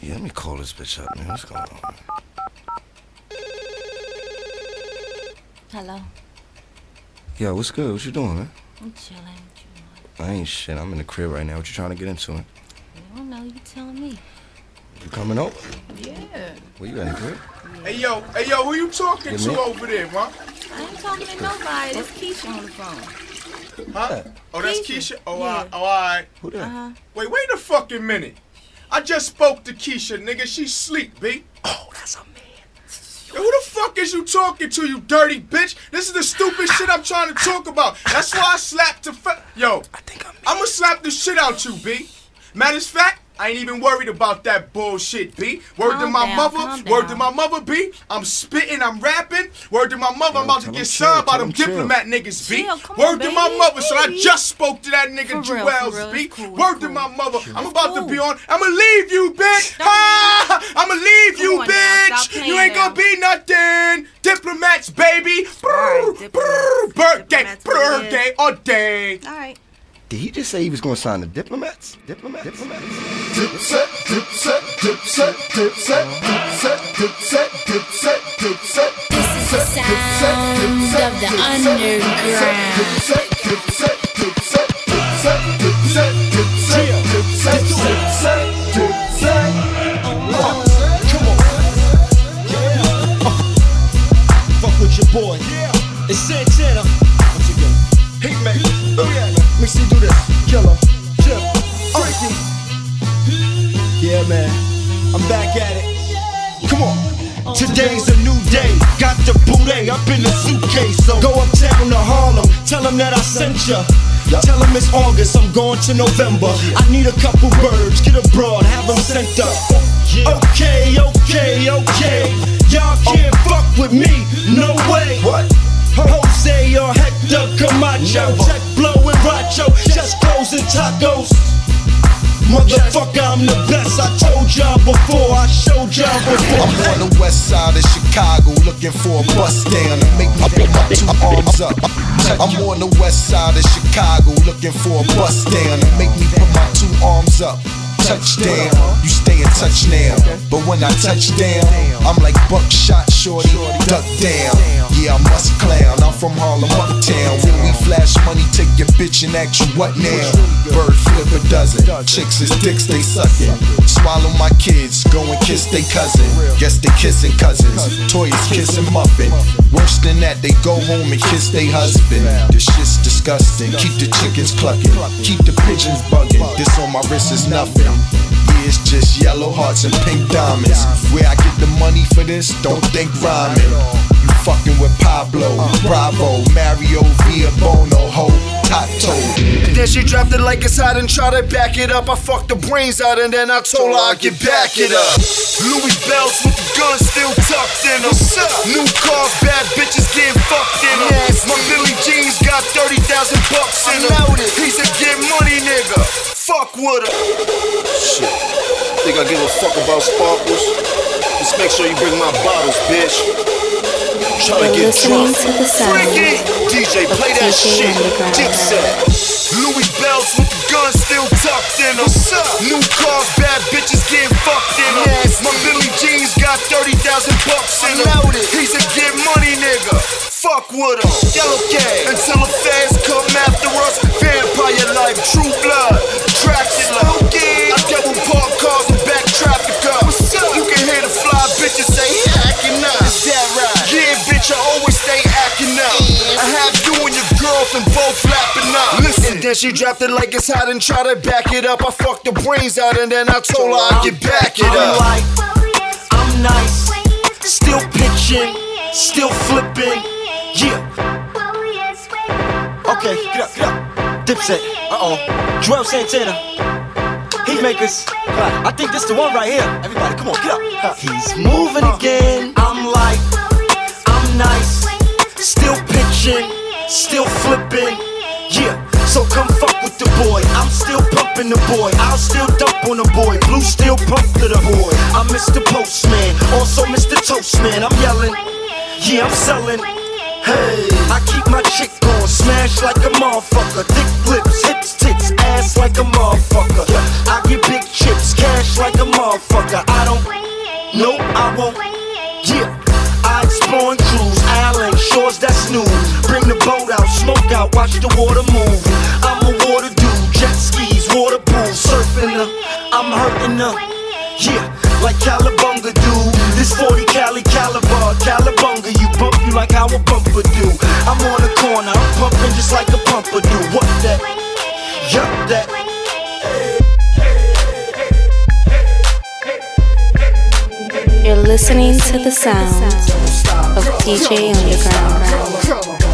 Yeah, let me call this bitch up, man. What's going on? Hello. Yo, what's good? What you doing, man? I'm chilling. I ain't shit. I'm in the crib right now. What you trying to get into? It? I don't know. You telling me. You coming over? Yeah. Where you at, in the crib? Hey yo, hey yo, who you talking Yeah, to man. over there, man? I ain't talking to nobody. It's Keisha on the phone. Huh? Oh, that's Keisha. Keisha. Oh, Yeah. all right, oh, all right. Who that? Uh huh. Wait, wait a fucking minute. I just spoke to Keisha, nigga. She sleep, B. Oh, that's a man. Yo, who the fuck is you talking to, you dirty bitch? This is the stupid shit I'm trying to talk about. That's why I slapped the fa- Yo, I think I'm. I'ma slap the shit out you, B. Matter of fact, I ain't even worried about that bullshit, B. Word to my down, mother, calm word to my mother, B. I'm spitting, I'm rapping. Word to my mother, I'm about to get him signed by them him chill. diplomat niggas, B. Chill, come Word on, to my mother, so I just spoke to that nigga For real, for Jewels, real, B. it's cool, it's Word to my mother, I'm It's about to be on. I'ma leave you, bitch. Don't Ah, I'ma leave Come you, on bitch. You ain't gonna be nothing. Diplomats, baby. Alright, Brr, diplomats. Birthday, Diplomats what it is. birthday, all day. All right. Did he just say he was gonna sign the diplomats? Diplomats? Diplomats? Dipset, dipset, dipset, dipset, dipset, dipset, dipset, dipset. This is the sound of the underground. I'm going to November. I need a couple birds, get abroad, have them sent up. Okay, okay, okay. Y'all can't fuck with me, no way. What? Jose or Hector Camacho, check blowing Racho, just clothes and tacos. Motherfucker, I'm the best. I told y'all before, I showed y'all before. I'm on the west side of Chicago looking for a bus down to make me put my two arms up. I'm on the west side of Chicago looking for a bus down to make me put my two arms up. Touchdown, you stay in touch now. But when I touch down, I'm like buckshot shorty, duck down. Yeah, I must clown. I'm from Harlem, uptown. When we flash money, take your bitch and ask you what now? Bird flip a dozen. Chicks is dicks, they sucking. Swallow my kids, go and kiss they cousin. Guess they kissing cousins. Toys kissing muffin. Worse than that, they go home and kiss they husband. This shit's disgusting. Keep the chickens clucking. Keep the pigeons bugging. This on my wrist is nothing. It's just yellow hearts and pink diamonds. Where I get the money for this, don't think rhyming. You fucking with Pablo, Bravo, Mario, Via Bono, Then she dropped it like it's hot and tried to back it up. I fucked the brains out and then I told her I'd get back it up. Louis bells with the gun still tucked in them. New car, bad bitches getting fucked in them. My Billy Jeans got 30,000 bucks in them. He's a get money nigga. Fuck with her. Shit. Think I give a fuck about sparkles? Just make sure you bring my bottles, bitch. Tryna You're get drunk. to the Freaky. DJ, play that shit. Dipset. Louis bells with the gun still tucked in them. New cars, bad bitches getting fucked in them. My Billy Jeans got 30,000 bucks in them. He's a get money nigga. Fuck with him. Yellow gang. Until the fans come after us. Vampire life, true blood. Dracula. Have you and your girlfriend both flapping up. Listen. And then she dropped it like it's hot and tried to back it up. I fucked the brains out and then I told her I'd get back it I'm up. like, I'm nice, still pitching, still flipping. Yeah. Okay, get up, get up. Dipset. Uh oh. Juelz Santana. Heatmakers. I think this the one right here. Everybody, come on, get up. He's moving again. I'm like, I'm nice, still pitching, still flipping. Yeah. So come fuck with the boy. I'm still pumping the boy. I'll still dump on the boy. Blue still pump to the boy. I'm Mr. Postman, also Mr. Toastman. I'm yelling. Yeah, I'm selling. Hey, I keep my chick on, smash like a motherfucker. Thick lips, hips, tits, ass like a motherfucker. I get big chips, cash like a motherfucker. I don't, no, I won't. Out, out, watch the water move. I'm a water dude, jet skis, water pool, surfing the, I'm hurting the. Yeah, like Calabunga do. This 40 Cali caliber, Calabunga, you bump you like how a bumper do. I'm on the corner, I'm pumping just like a pumper do. What that? Yup, that. You're listening to the sounds of DJ Underground.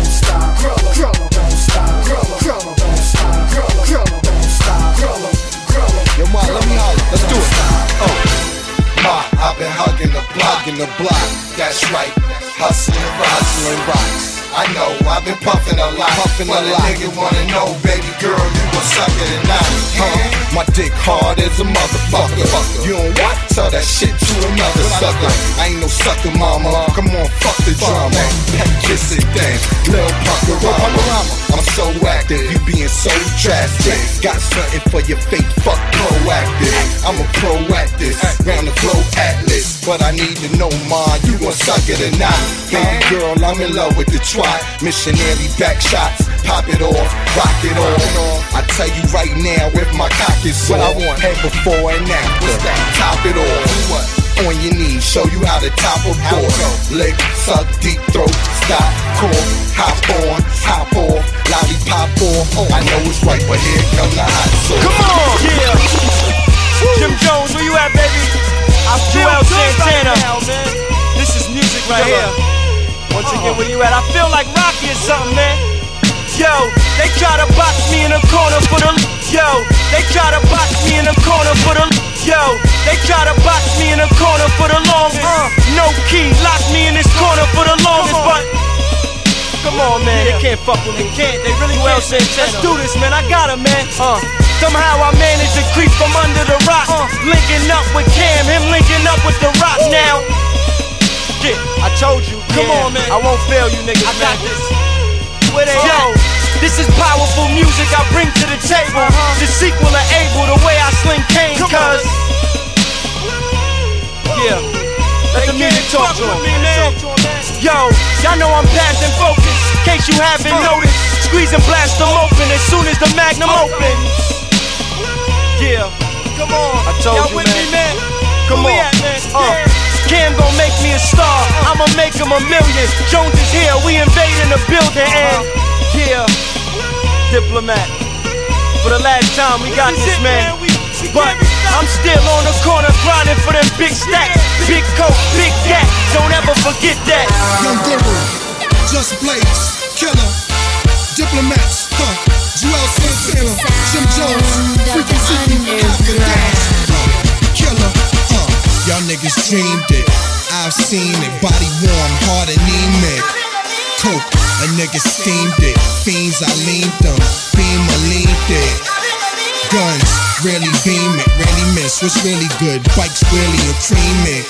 Right. Hustling, hustling rocks. I know, I've been puffing a lot, puffing a lot. nigga wanna know, baby girl, you not? Huh? My dick hard as a motherfucker. You don't what? Tell that shit to another sucker. I ain't no sucker, mama. Come on, fuck the drama. Pet kiss it then, little punkerama. I'm so active, you being so drastic. Got something for your fake, fuck proactive. I'm a proactive, round the globe atlas. But I need to know, ma, you gon' suck it or not? Baby girl, I'm in love with the twat. Missionary back shots, pop it off, rock it off. I tell you right now, if my cock is sore, I want head before and after. Top it off. What? On your knees, show you how to top a board. Lick, suck, deep throat, stop, call, hop on, hop off, lollipop off. Oh. I know it's right, but here come the hot sauce. Come on! Yeah! Jim Jones, where you at, baby? I'm Juelz Santana. This is music right here. Once again, where you at? I feel like Rocky or something, man. Yo, they try to box me in a corner for the. Yo, they try to box me in a corner for the. Yo, they try to box me in a corner for the longest. no key, lock me in this corner for the longest, but. Come on, man, they can't fuck with me. They can't, they really well can't. Let's do this, man. I got him, man. Uh. Somehow I managed to creep from under the rock. Uh. Linking up with Cam, him linking up with the rock now. Yeah, I told you. Come on, man. I won't fail you, niggas, I man. got this. Where they Yo, this is powerful music I bring to the table. Uh-huh. The sequel of Abel, the way I sling cane, cuz. Yeah, let the music talk to him. Yo, y'all know I'm passing focus. In case you haven't noticed, squeeze and blast them open as soon as the magnum opens. Yeah, come on. I told you, man. Me, man. Come Where on. At, man? Uh. Gon' make me a star. I'ma make him a million. Jones is here, we invading the building, and yeah, diplomat. For the last time, we got this, man. But I'm still on the corner grinding for them big stacks. Big coat, big gat. Don't ever forget that. Young Guru, Just Blaze, Killer, Diplomats, huh? Juelz Santana, Jim Jones, Freekey Zekey, Killer, uh. Y'all niggas dreamed it. I've seen it. Body warm, heart anemic. Coke, a nigga steamed it. Fiends, I leaned them. Beam, I leaned it. Guns, really beam it. Really miss. What's really good? Bikes, really a cream it.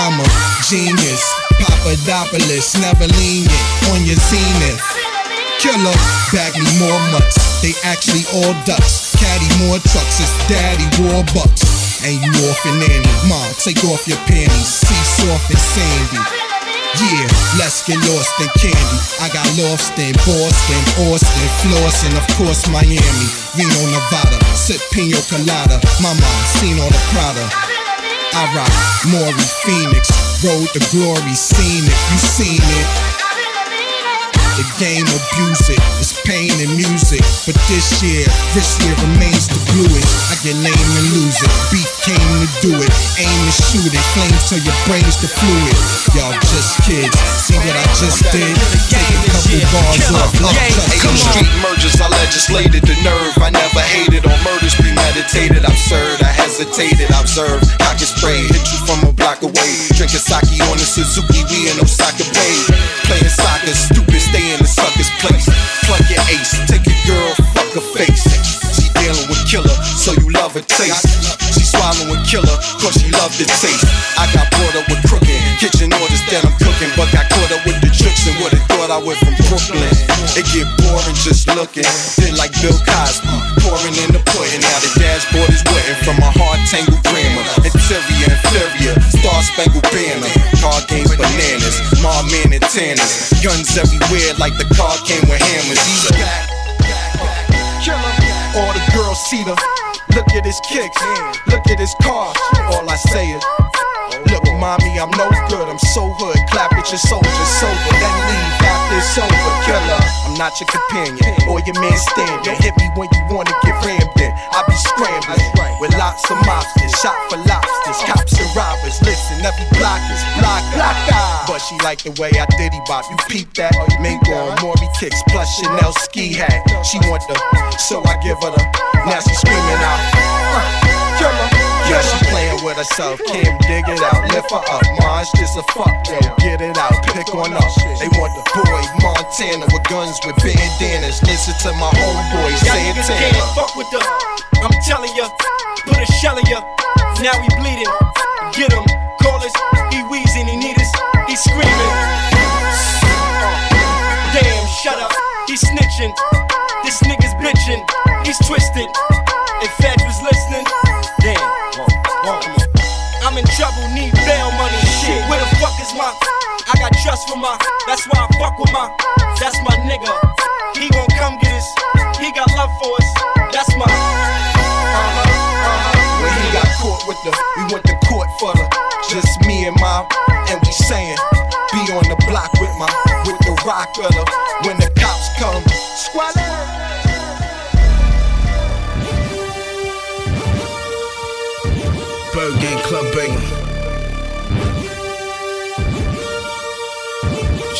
I'm a genius. Papadopoulos, never lenient. On your zenith. Killer, bag me more mutts. They actually all ducks. Caddy more trucks. It's daddy war bucks. And you off and nanny. Mom, take off your panties. See soft and sandy. Yeah, let's get lost in candy. I got lost in Boston, Austin, Flossin, of course Miami, Reno, Nevada. Sip pino colada. Mama, seen all the Prada. I rock Maury Phoenix, road to glory, seen it, you seen it. The game abuse it, it's pain and music. But this year, this year remains the bluest. I get lame and lose it. Beat came to do it, aim and shoot it. Flames till your brain's the fluid. Y'all just kids, see what I just did? Take a couple bars off, love Ain't street mergers, I legislated the nerve. I never hated on murders premeditated. Absurd, I hesitated, observed. I is spray, hit you from a block away. Drinking sake on the Suzuki, we in Osaka Bay. Playing soccer, stupid, stay in the sucker's place. Plug your ace, take your girl, fuck her face. She dealing with killer, so you love her taste. She swallowing killer, cause she love the taste. I got brought up with crooked kitchen orders that I'm cooking, but got caught up with the and would've thought I went from Brooklyn. It get boring just looking. Feel like Bill Cosby, pouring in the pudding. Now the dashboard is wetting from a hard tangled grammar. Interior, inferior, star spangled banner. Card games bananas, mom man and tanners. Guns everywhere like the car came with hammers. He's back. Killer. All the girls see the. Look at his kicks, look at his car. All I say is. Look, mommy, I'm no good. I'm so hood. Clap at your soldiers sober. Then leave after it's over. Killer, I'm not your companion or your man standing. Hit me when you wanna get rammed in. I be scrambling with lots of mobsters, shot for lobsters, cops and robbers. Listen, every block is block, block But she like the way I diddy bop. You peep that? Mingo on Maury kicks plus Chanel ski hat. She want the, so I give her the. Now she screaming out. Uh, killer. Yeah, she playing with herself, Kim, dig it out, lift her up. Mine's just a fuck, yo, get it out, pick on up. They want the boy Montana with guns with bandanas. Listen to my homeboy Santana. can't fuck with us. I'm telling ya, put a shell in ya. Now he bleeding. Get him, call us. He wheezing, he need us. He screaming. Damn, shut up. He snitching. This nigga's bitching. He's twisted. Trouble, need bail money. Shit, where the fuck is my? I got trust for my. That's why I fuck with my. That's my nigga. He gon' come get us. He got love for us. That's my. Uh-huh, uh-huh. When he got caught with the, we went to court for the, just me and my, and we saying,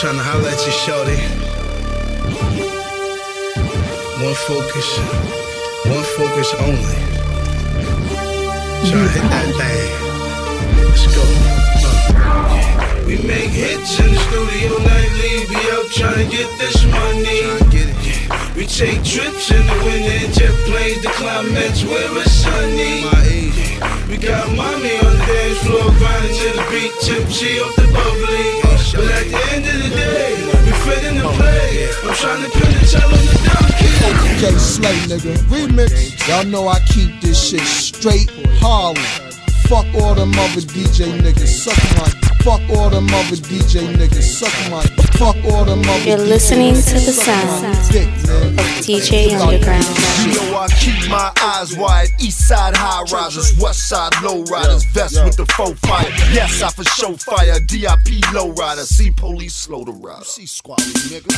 Tryna holler at you, shorty. One focus, one focus only. Tryna hit that thing. Let's go. Uh. We make hits in the studio nightly. Be out tryna get this money. Get it. We take trips in the winter jet planes to climates where it's sunny. We got mommy on the dance floor grinding to the beat, tipsy off the bubbly. But at the end of the day, we fit in the play. I'm trying to pin the tail on the donkey. Okay, Slay nigga, remix. Y'all know I keep this shit straight Harlem. Fuck all them other DJ niggas, suck my. Fuck all them other DJ niggas, suck my. Fuck all them other You're DJ listening niggas, to the suck sound dick, man. of Underground. You know I keep my eyes wide. East side high risers, west side low riders. Vest with the faux fire. Yes, I for show fire. DIP low rider. See police slow to ride. See squally nigga.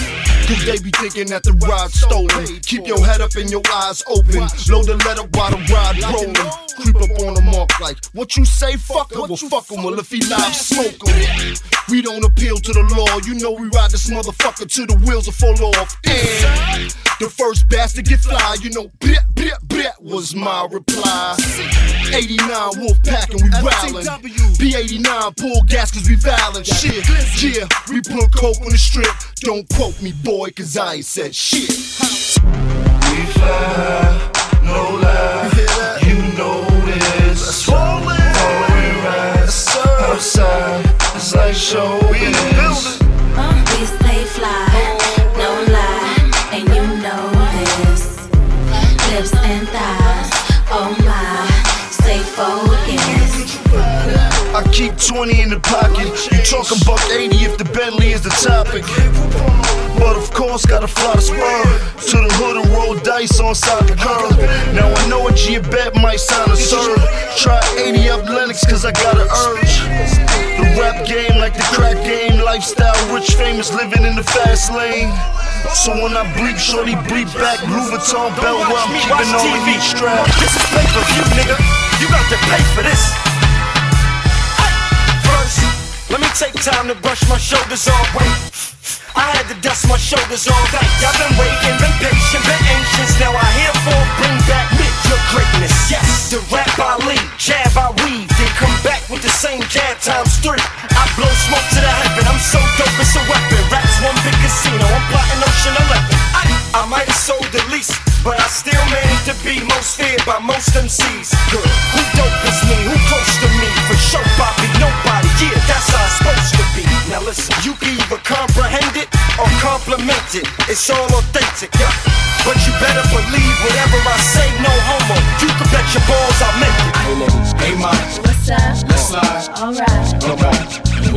Cause they be thinking that the ride stolen. Keep your head up and your eyes open. Load the letter while the ride rolling. Creep up on them mark like, what you say, fuck him? Well, fuck him. Well, if he live, smoke him. We don't appeal to the law. You know we ride this motherfucker till the wheels are fall off. And the first bastard get fly, you know, bleh, bleh, bleh was my reply. 89 Wolf Pack and we rowlin'. B89 pull gas cause we violent. Shit, yeah, we put coke on the strip. Don't quote me, boy, cause I ain't said shit. We fly, no lie. You know this. Falling rise outside. It's like show I 20 in the pocket. You talking buck 80 if the Bentley is the topic. But of course, gotta fly the spur to the hood and roll dice on soccer curb. Now I know a G bet might sound absurd. Try 80 up Lenox cause I got an urge. The rap game, like the crack game, lifestyle, rich, famous, living in the fast lane. So when I bleep, shorty bleep back, Louis Vuitton belt where I'm keeping all the strap. This is pay per view, nigga. You got to pay for this. Let me take time to brush my shoulders off. Wait, I had to dust my shoulders off. Y'all been waiting, been patient, been anxious. Now I herefore bring back your greatness. Yes, the rap I lead, jab I weave, then come back with the same jab times three. I blow smoke to the heaven. I'm so dope, it's a weapon. Raps one big casino. I'm plotting Ocean 11. I, I might have sold the least, but I still managed to be most feared by most MCs. Good. Who dope is complimented. It's all authentic. But you better believe whatever I say, no homo. You can bet your balls I meant it. Hey, ladies. Hey, ma. What's up? Let's slide. Alright. Alright.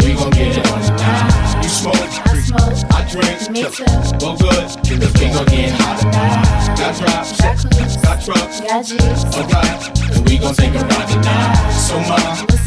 We gon' get it on tonight. You smoke. I smoke. I drink. Me too. Well, good. Cause we gon' get hot tonight. Got drops. Got clues. Got trucks. Got G's. Alright. And we gon' take a ride tonight. So, ma. What's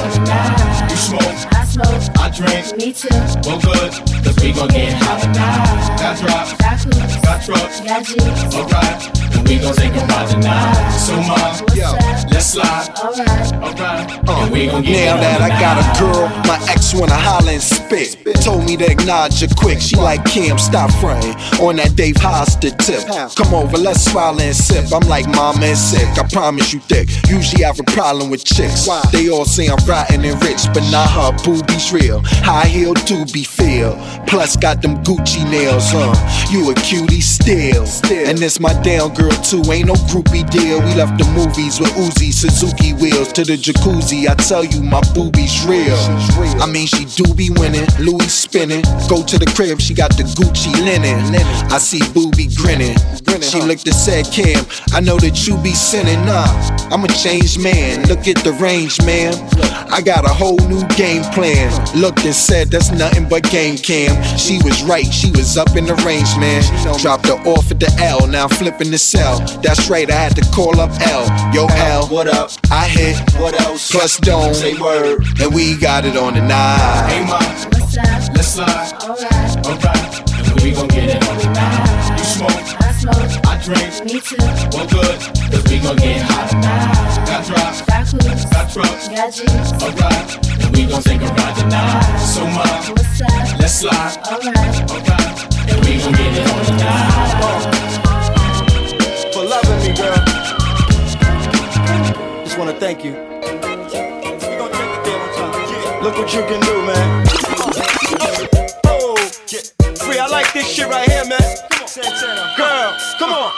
on smoke. I drink. Me too. Well, good. Cause we gon' get hot tonight. Got drops. Got clues. Got trucks. Got G's. Alright. And we gon' take a ride tonight. So, ma. yo. Let's slide. Alright. Alright. Uh, and we gon' get Now that I got a girl, my ex wanna holler and spit. Told me to acknowledge her quick. She like Kim, stop frontin' on that Dave Hollister tip. Come over, let's swallow and sip. I'm like mama and sick. I promise you thick. Usually I have a problem with chicks. They all say I'm rotten and rich, but not her boobies real. High heel do be feel. Plus got them Gucci nails, huh? You a cutie still. And this my down girl too. Ain't no groupie deal. We left the movies with Uzi Suzuki wheels to the jacuzzi. I tell you, my boobies real. I mean, she do be winning, Louis spinning. Go to the crib, she got the Gucci linen. I see booby grinning. She looked and said, Cam, I know that you be sinning. Nah, I'm a changed man. Look at the range, man. I got a whole new game plan. Looked and said, that's nothing but game cam. She was right, she was up in the range, man. Dropped her off at the L, now I'm flipping the cell. That's right, I had to call up L. Yo, L, what up? I hit, what else? Plus Dome, say word, and we got it on the night. Hey, ma. What's up? Let's slide. Alright. Alright. And we gon' get it on tonight. You smoke. I smoke. Me too. Well, good. Cause we gon' get hot tonight. Got drops. Got clues. Got trucks. Got G's. Alright. And we gon' take a ride tonight. So, ma. What's up? Let's slide. Alright. Alright. And we gon' get it on tonight. for loving me, girl. Just wanna thank you. We gonna take it time. Look what you can do, man. Oh, yeah. free. I like this shit right here, man. Come on.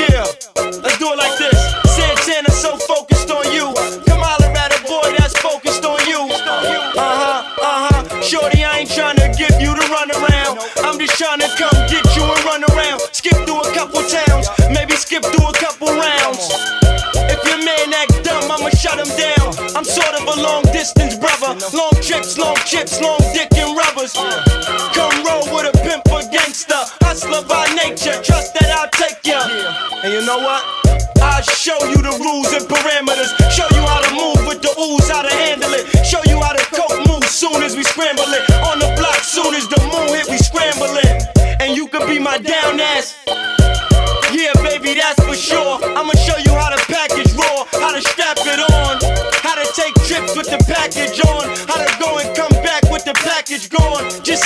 Yeah, let's do it like this. Santana so focused on you. Come holler a boy that's focused on you. Uh huh, uh huh. Shorty, I ain't trying to give you the runaround. I'm just trying to come get you and run around. Skip through a couple towns, maybe skip through a couple rounds. If your man act dumb, I'ma shut him down. I'm sort of a long distance brother. Long trips, long chips, long dick know what? I'll show you the rules and parameters. Show you how to move with the ooze, how to handle it. Show you how to cope, move soon as we scramble it. On the block, soon as the moon hit, we scrambling. And you could be my down ass. Yeah, baby, that's for sure. I'ma show you how to package raw, how to strap it on, how to take trips with the package on, how to go and come back with the package gone. Just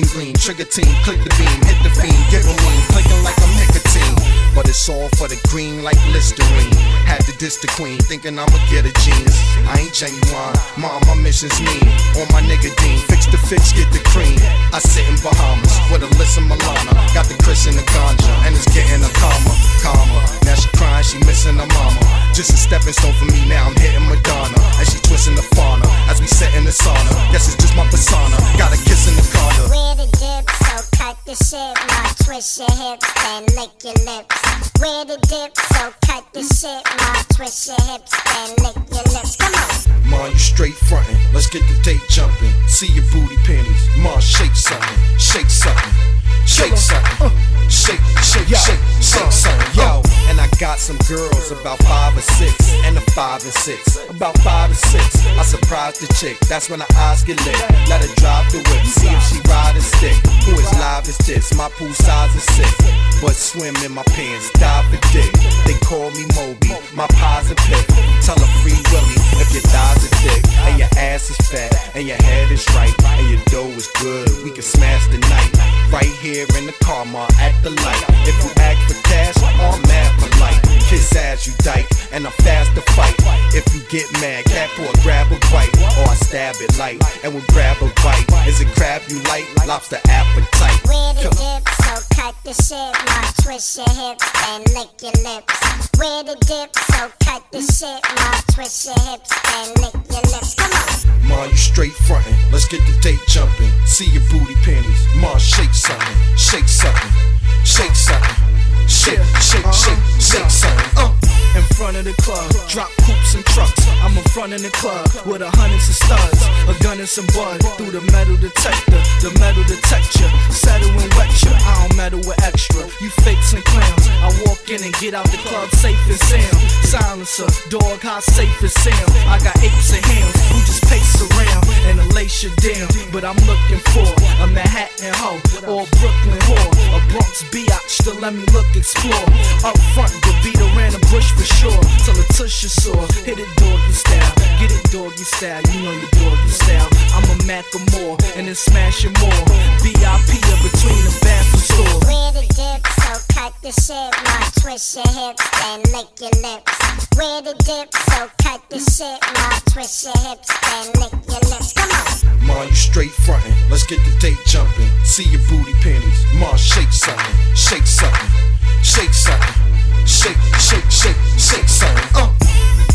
and gleam, trigger team, click the beam, hit the fiend, give a lean, clicking like I'm nicotine. But it's all for the green like Listerine. Had to diss the queen, thinking I'ma get a genius. I ain't genuine, mom, my mission's mean. On my nigga Dean, fix the fix, get the cream. I sit in Bahamas with Alyssa Milano. Got the Chris and the ganja, and it's getting a calmer, calmer. Now she crying, she missing her mama. Just a stepping stone for me, now I'm hitting Madonna. And she twisting the fauna as we sit in the sauna. Guess it's just my persona. Got shit, now twist your hips, then lick your lips. Where the dip, so cut the shit, ma. Twist your hips and lick your lips. Come on. Ma, you straight frontin'. Let's get the date jumping. See your booty panties. Ma, shake something. Shake something. Shake something. Shake, shake, shake, shake something. Yo, and I got some girls about five or six, and a five and six. About five or six. I surprised the chick. That's when her eyes get lit. Let her drive the whip. See if she ride a stick. Who is live as this? My pool size is six. But swim in my pants, dive for dick. They call me Moby. My pies a pick. Tell her free Willie if your thighs are thick and your ass is fat and your head is right and your dough is good. We can smash the night right here in the car, ma, at the light. If you act for cash, I'm mad for life. Kiss ass you dyke and I'm fast to fight. If you get mad, cat for a grab a bite or I stab it light and we'll grab a bite. Is it crab you like? Lobster appetite. Where the dip, so cut the shit, ma. Twist your hips and lick your lips. Where the dip, so cut the shit, ma. Twist your hips and lick your lips. Come on. Ma, you straight frontin'. Let's get the date jumpin'. See your booty panties. Ma, shake something. Shake something. Shake something. Shake, shake, shake, shake something. Of the club, drop coops and trucks. I'm in front of the club with a hundreds of studs, a gun and some bud through the metal detector. The metal detector, settle and you. I don't meddle with extra. You fakes and clowns. I walk in and get out the club safe and sound. Silencer, dog, how safe is sound. I got apes and hams who just pace around and lace you down. But I'm looking for a Manhattan hoe or a Brooklyn whore, a Bronx biatch to let me look explore. Up front, the beat around the bush for sure. Till the tush your sore. Hit it doggy style. Get it doggy style. You know your doggy style. I'm a Mac or more and then smash it more. VIP between the bathroom stores. Cut the shit. Twist your hips and lick your lips. Where the dip, so cut the shit. Twist your hips and lick your lips. Come on. Ma, you straight frontin'. Let's get the date jumpin'. See your booty panties. Ma, shake something. Shake something. Shake something. Shake, shake, shake, shake something. Uh.